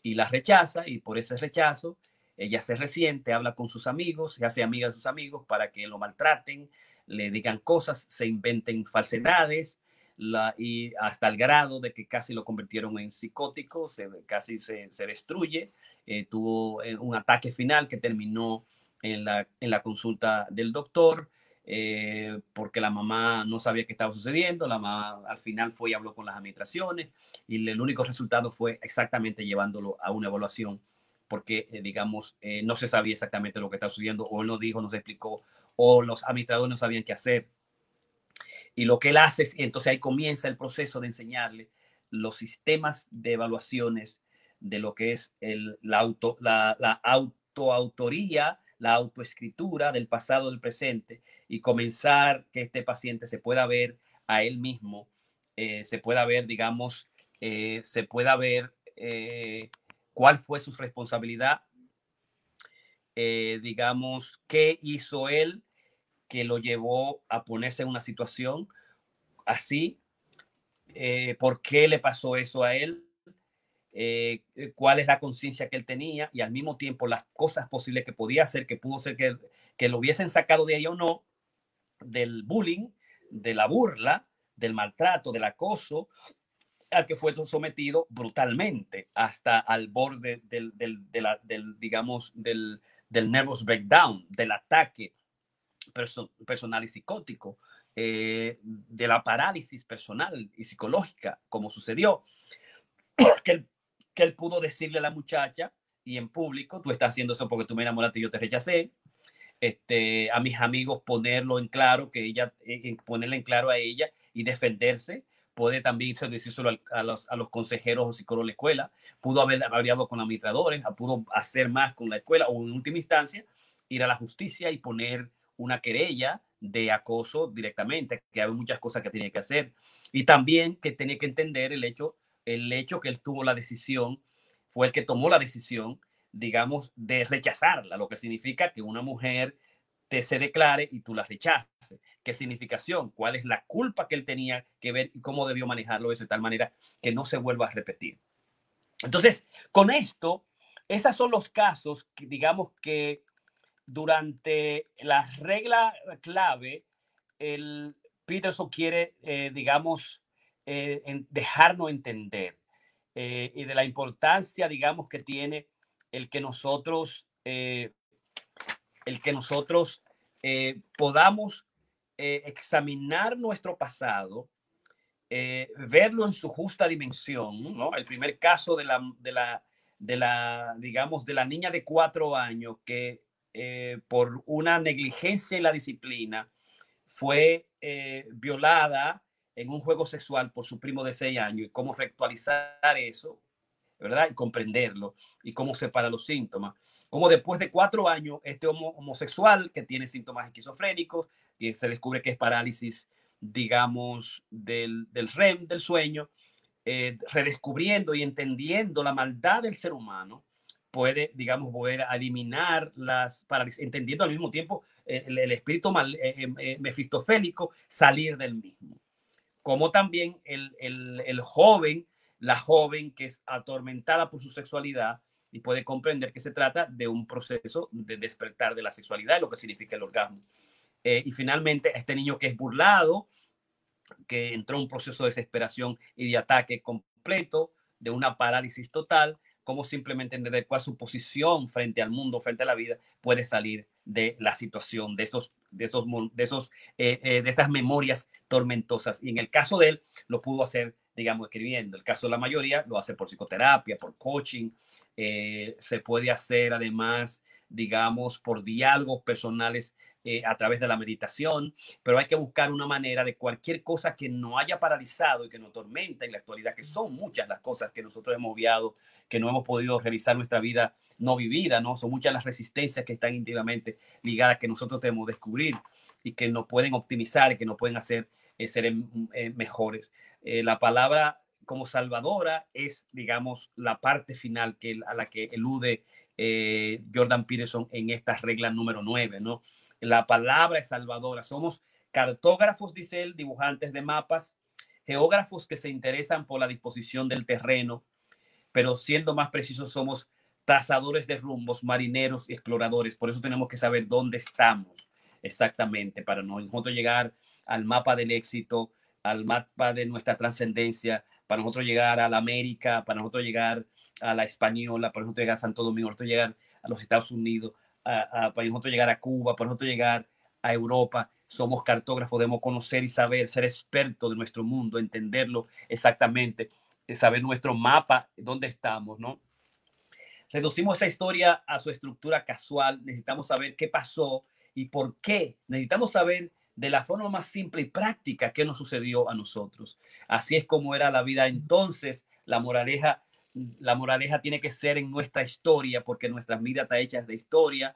[SPEAKER 1] y la rechaza y por ese rechazo ella se resiente, habla con sus amigos, se hace amiga de sus amigos para que lo maltraten, le digan cosas, se inventen falsedades y hasta el grado de que casi lo convirtieron en psicótico, se, casi se, se destruye, eh, tuvo eh, un ataque final que terminó en la, en la consulta del doctor. Eh, porque la mamá no sabía qué estaba sucediendo, la mamá al final fue y habló con las administraciones y el único resultado fue exactamente llevándolo a una evaluación porque, eh, digamos, eh, no se sabía exactamente lo que estaba sucediendo o él no dijo, no se explicó o los administradores no sabían qué hacer. Y lo que él hace es, entonces ahí comienza el proceso de enseñarle los sistemas de evaluaciones de lo que es el, la, auto, la, autoautoría, la autoescritura del pasado, del presente y comenzar que este paciente se pueda ver a él mismo, eh, se pueda ver, digamos, se pueda ver cuál fue su responsabilidad, digamos, qué hizo él que lo llevó a ponerse en una situación así, por qué le pasó eso a él, eh, eh, cuál es la conciencia que él tenía y al mismo tiempo las cosas posibles que podía hacer, que pudo ser que, que lo hubiesen sacado de ahí o no, del bullying, de la burla, del maltrato, del acoso, al que fue sometido brutalmente hasta al borde del, del, del digamos, del, del nervous breakdown, del ataque personal y psicótico, eh, de la parálisis personal y psicológica, como sucedió, que el que él pudo decirle a la muchacha y en público, tú estás haciendo eso porque tú me enamoraste y yo te rechacé. Este, a mis amigos ponerlo en claro, que ella, eh, ponerle en claro a ella y defenderse. Puede también decírselo a, los, a los consejeros o psicólogos de la escuela. Pudo haber hablado con administradores, pudo hacer más con la escuela o en última instancia ir a la justicia y poner una querella de acoso directamente, que hay muchas cosas que tiene que hacer. Y también que tiene que entender el hecho el hecho que él tuvo la decisión, fue el que tomó la decisión, digamos, de rechazarla, lo que significa que una mujer te se declare y tú la rechaces. ¿Qué significación? ¿Cuál es la culpa que él tenía que ver y cómo debió manejarlo de tal manera que no se vuelva a repetir? Entonces, con esto, esos son los casos que digamos que durante la regla clave, el Peterson quiere, eh, digamos, eh, en dejarnos entender eh, y de la importancia, digamos, que tiene el que nosotros, eh, el que nosotros podamos examinar nuestro pasado, verlo en su justa dimensión, ¿no? El primer caso de la, de la, de la digamos, de la niña de cuatro años que por una negligencia en la disciplina fue violada en un juego sexual por su primo de seis años y cómo reactualizar eso, ¿verdad? Y comprenderlo y cómo separa los síntomas. Como después de cuatro años, este homosexual que tiene síntomas esquizofrénicos y se descubre que es parálisis digamos, del, del REM, del sueño, eh, redescubriendo y entendiendo la maldad del ser humano, puede, digamos, poder eliminar las parálisis, entendiendo al mismo tiempo eh, el, espíritu mal, eh, mefistofélico, salir del mismo. Como también el, el, el joven, la joven que es atormentada por su sexualidad, y puede comprender que se trata de un proceso de despertar de la sexualidad, lo que significa el orgasmo. Y finalmente, este niño que es burlado, que entró en un proceso de desesperación y de ataque completo, de una parálisis total, cómo simplemente entender cuál su posición frente al mundo, frente a la vida, puede salir de la situación, de estos, de estos, de esos, eh, eh, de estas memorias tormentosas. Y en el caso de él, lo pudo hacer, digamos, escribiendo. El caso de la mayoría lo hace por psicoterapia, por coaching. Eh, se puede hacer además, digamos, por diálogos personales eh, a través de la meditación, pero hay que buscar una manera de cualquier cosa que no haya paralizado y que nos tormenta en la actualidad, que son muchas las cosas que nosotros hemos obviado, que no hemos podido realizar nuestra vida no vivida, ¿no? Son muchas las resistencias que están íntimamente ligadas que nosotros debemos descubrir y que nos pueden optimizar que nos pueden hacer eh, ser eh, mejores. la palabra como salvadora es, digamos, la parte final que, a la que elude Jordan Peterson en esta regla número 9, ¿no? La palabra es salvadora. Somos cartógrafos, dice él, dibujantes de mapas, geógrafos que se interesan por la disposición del terreno, pero siendo más precisos, somos trazadores de rumbos, marineros y exploradores. Por eso tenemos que saber dónde estamos exactamente para nosotros llegar al mapa del éxito, al mapa de nuestra trascendencia, para nosotros llegar a la América, para nosotros llegar a la española, para nosotros llegar a Santo Domingo, para nosotros llegar a los Estados Unidos, para nosotros llegar a Cuba, para nosotros llegar a Europa. Somos cartógrafos, debemos conocer y saber, ser expertos de nuestro mundo, entenderlo exactamente, saber nuestro mapa, dónde estamos, ¿no? Reducimos esa historia a su estructura casual, necesitamos saber qué pasó y por qué. Necesitamos saber de la forma más simple y práctica qué nos sucedió a nosotros. Así es como era la vida entonces, la moraleja la moraleja tiene que ser en nuestra historia, porque nuestras vidas están hechas de historia.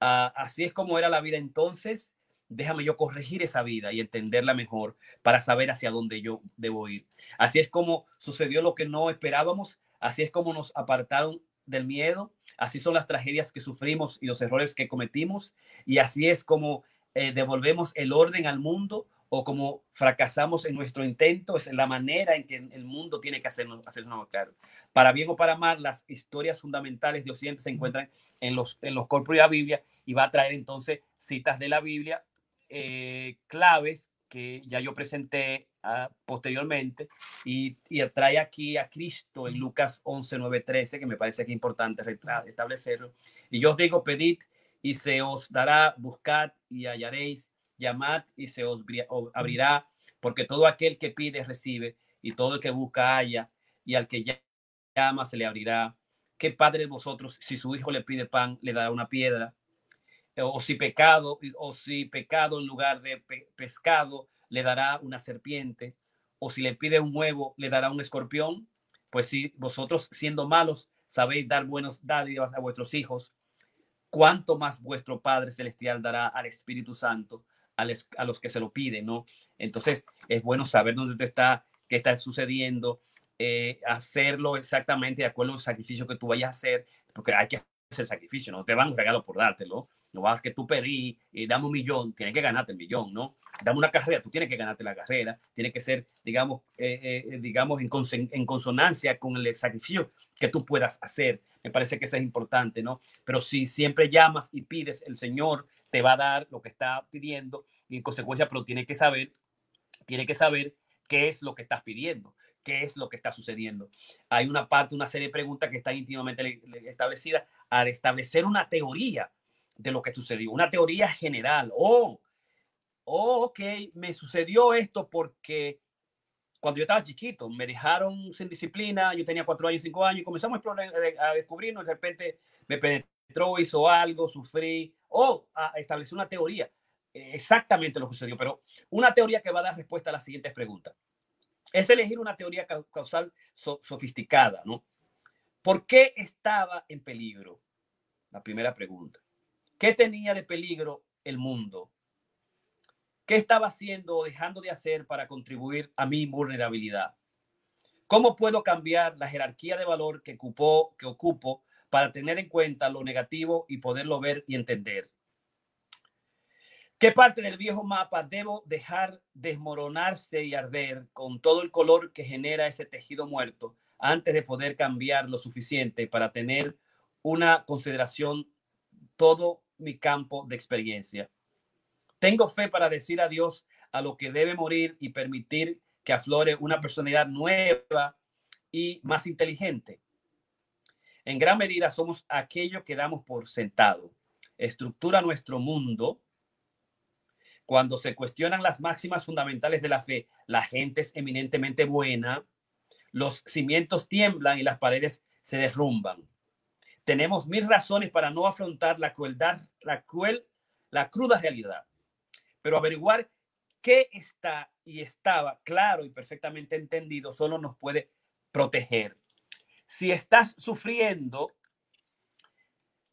[SPEAKER 1] Ah, así es como era la vida entonces. Déjame yo corregir esa vida y entenderla mejor para saber hacia dónde yo debo ir. Así es como sucedió lo que no esperábamos. Así es como nos apartaron del miedo. Así son las tragedias que sufrimos y los errores que cometimos. Y así es como eh, devolvemos el orden al mundo o como fracasamos en nuestro intento, es la manera en que el mundo tiene que hacernos, hacernos claro. Para bien o para mal, las historias fundamentales de Occidente se encuentran en los, en los corpos de la Biblia y va a traer entonces citas de la Biblia eh, claves que ya yo presenté ah, posteriormente y, y, trae aquí a Cristo en Lucas 11, 9, 13, que me parece que es importante establecerlo. Y yo os digo, pedid y se os dará, buscad y hallaréis llamad y se os abrirá, porque todo aquel que pide recibe, y todo el que busca halla, y al que llama se le abrirá. ¿Qué padre de vosotros, si su hijo le pide pan, le dará una piedra? O si pecado, o si pecado en lugar de pescado, le dará una serpiente. O si le pide un huevo, le dará un escorpión. Pues si vosotros, siendo malos, sabéis dar buenos dádivas a vuestros hijos, cuánto más vuestro Padre Celestial dará al Espíritu Santo a, los que se lo piden, ¿no? Entonces, es bueno saber dónde te está, qué está sucediendo, eh, hacerlo exactamente de acuerdo al sacrificio que tú vayas a hacer, porque hay que hacer sacrificio, no te van un regalo por dártelo, no vas que tú pedí y dame un millón, tienes que ganarte el millón, ¿no? Dame una carrera, tú tienes que ganarte la carrera, tiene que ser, digamos, eh, eh, digamos en, en, consonancia con el sacrificio que tú puedas hacer. Me parece que eso es importante, ¿no? Pero si siempre llamas y pides, el Señor te va a dar lo que está pidiendo y en consecuencia, pero tiene que saber, tiene que saber qué es lo que estás pidiendo, qué es lo que está sucediendo. Hay una parte, una serie de preguntas que están íntimamente establecidas al establecer una teoría de lo que sucedió, una teoría general. Oh, oh, ok, me sucedió esto porque cuando yo estaba chiquito, me dejaron sin disciplina, yo tenía cuatro años, cinco años, y comenzamos a, descubrirnos, de repente me hizo algo, sufrí, o a establecer una teoría. Exactamente lo que sucedió, pero una teoría que va a dar respuesta a las siguientes preguntas. Es elegir una teoría causal sofisticada, ¿no? ¿Por qué estaba en peligro? La primera pregunta. ¿Qué tenía de peligro el mundo? ¿Qué estaba haciendo o dejando de hacer para contribuir a mi vulnerabilidad? ¿Cómo puedo cambiar la jerarquía de valor que, ocupó, que ocupo para tener en cuenta lo negativo y poderlo ver y entender? ¿Qué parte del viejo mapa debo dejar desmoronarse y arder con todo el color que genera ese tejido muerto antes de poder cambiar lo suficiente para tener una consideración todo mi campo de experiencia? Tengo fe para decir adiós a lo que debe morir y permitir que aflore una personalidad nueva y más inteligente. En gran medida somos aquello que damos por sentado. Estructura nuestro mundo. Cuando se cuestionan las máximas fundamentales de la fe, la gente es eminentemente buena, los cimientos tiemblan y las paredes se derrumban. Tenemos mil razones para no afrontar la crueldad, la cruel, la cruda realidad pero averiguar qué está y estaba claro y perfectamente entendido solo nos puede proteger. Si estás sufriendo,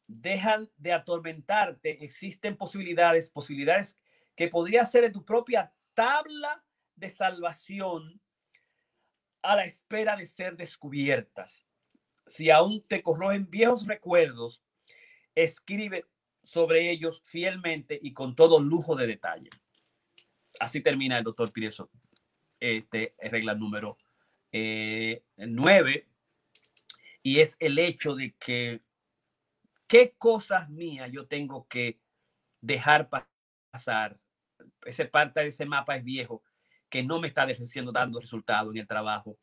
[SPEAKER 1] dejan de atormentarte. Existen posibilidades, posibilidades que podría ser en tu propia tabla de salvación a la espera de ser descubiertas. Si aún te corroen viejos recuerdos, escribe sobre ellos fielmente y con todo lujo de detalle. Así termina el doctor Peterson. Este es regla número eh, nueve. Y es el hecho de que qué cosas mías yo tengo que dejar pasar. Ese parte de ese mapa es viejo, que no me está dando resultado en el trabajo,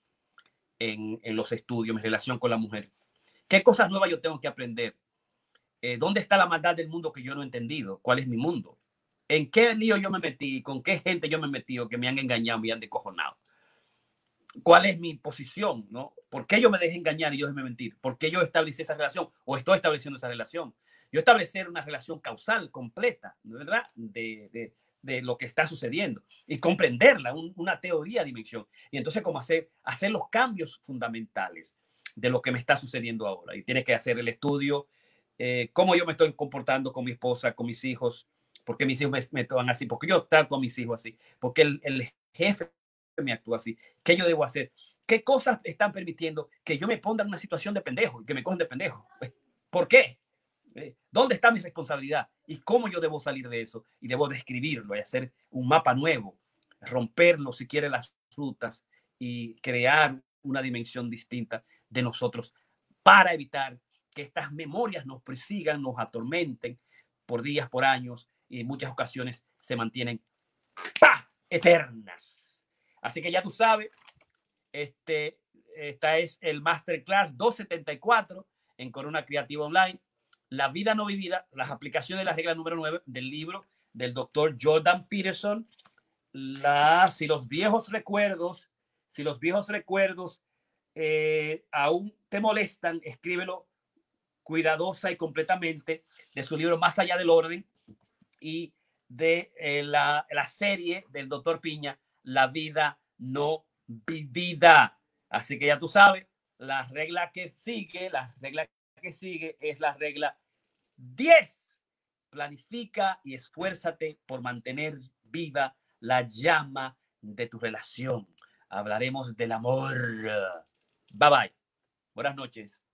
[SPEAKER 1] en, los estudios, en relación con la mujer. ¿Qué cosas nuevas yo tengo que aprender? Eh, ¿dónde está la maldad del mundo que yo no he entendido? ¿Cuál es mi mundo? ¿En qué lío yo me metí? ¿Con qué gente yo me he metido que me han engañado, me han decojonado? ¿Cuál es mi posición? ¿no? ¿Por qué yo me dejé engañar y yo me mentir? ¿Por qué yo establecí esa relación o estoy estableciendo esa relación? Yo establecer una relación causal completa, ¿verdad? De, de, de lo que está sucediendo y comprenderla, una teoría de dimensión. Y entonces, ¿cómo hacer, hacer los cambios fundamentales de lo que me está sucediendo ahora? Y tiene que hacer el estudio eh, cómo yo me estoy comportando con mi esposa, con mis hijos, porque mis hijos me, me toman así, porque yo trato a mis hijos así, porque el, el jefe me actúa así, ¿qué yo debo hacer? ¿Qué cosas están permitiendo que yo me ponga en una situación de pendejo y que me cojan de pendejo? Pues, ¿Por qué? Eh, ¿Dónde está mi responsabilidad? ¿Y cómo yo debo salir de eso? Y debo describirlo y hacer un mapa nuevo, romperlo si quiere las rutas y crear una dimensión distinta de nosotros para evitar que estas memorias nos persigan, nos atormenten por días, por años y en muchas ocasiones se mantienen eternas. Así que ya tú sabes, este, esta es el Masterclass 274 en Corona Creativa Online. La vida no vivida, las aplicaciones de la regla número 9 del libro del doctor Jordan Peterson. La, si los viejos recuerdos, si los viejos recuerdos eh, aún te molestan, escríbelo cuidadosa y completamente de su libro Más allá del orden y de eh, la, la, serie del doctor Piña, La vida no vivida. Así que ya tú sabes, la regla que sigue, la regla que sigue es la regla 10. Planifica y esfuérzate por mantener viva la llama de tu relación. Hablaremos del amor. Bye bye. Buenas noches.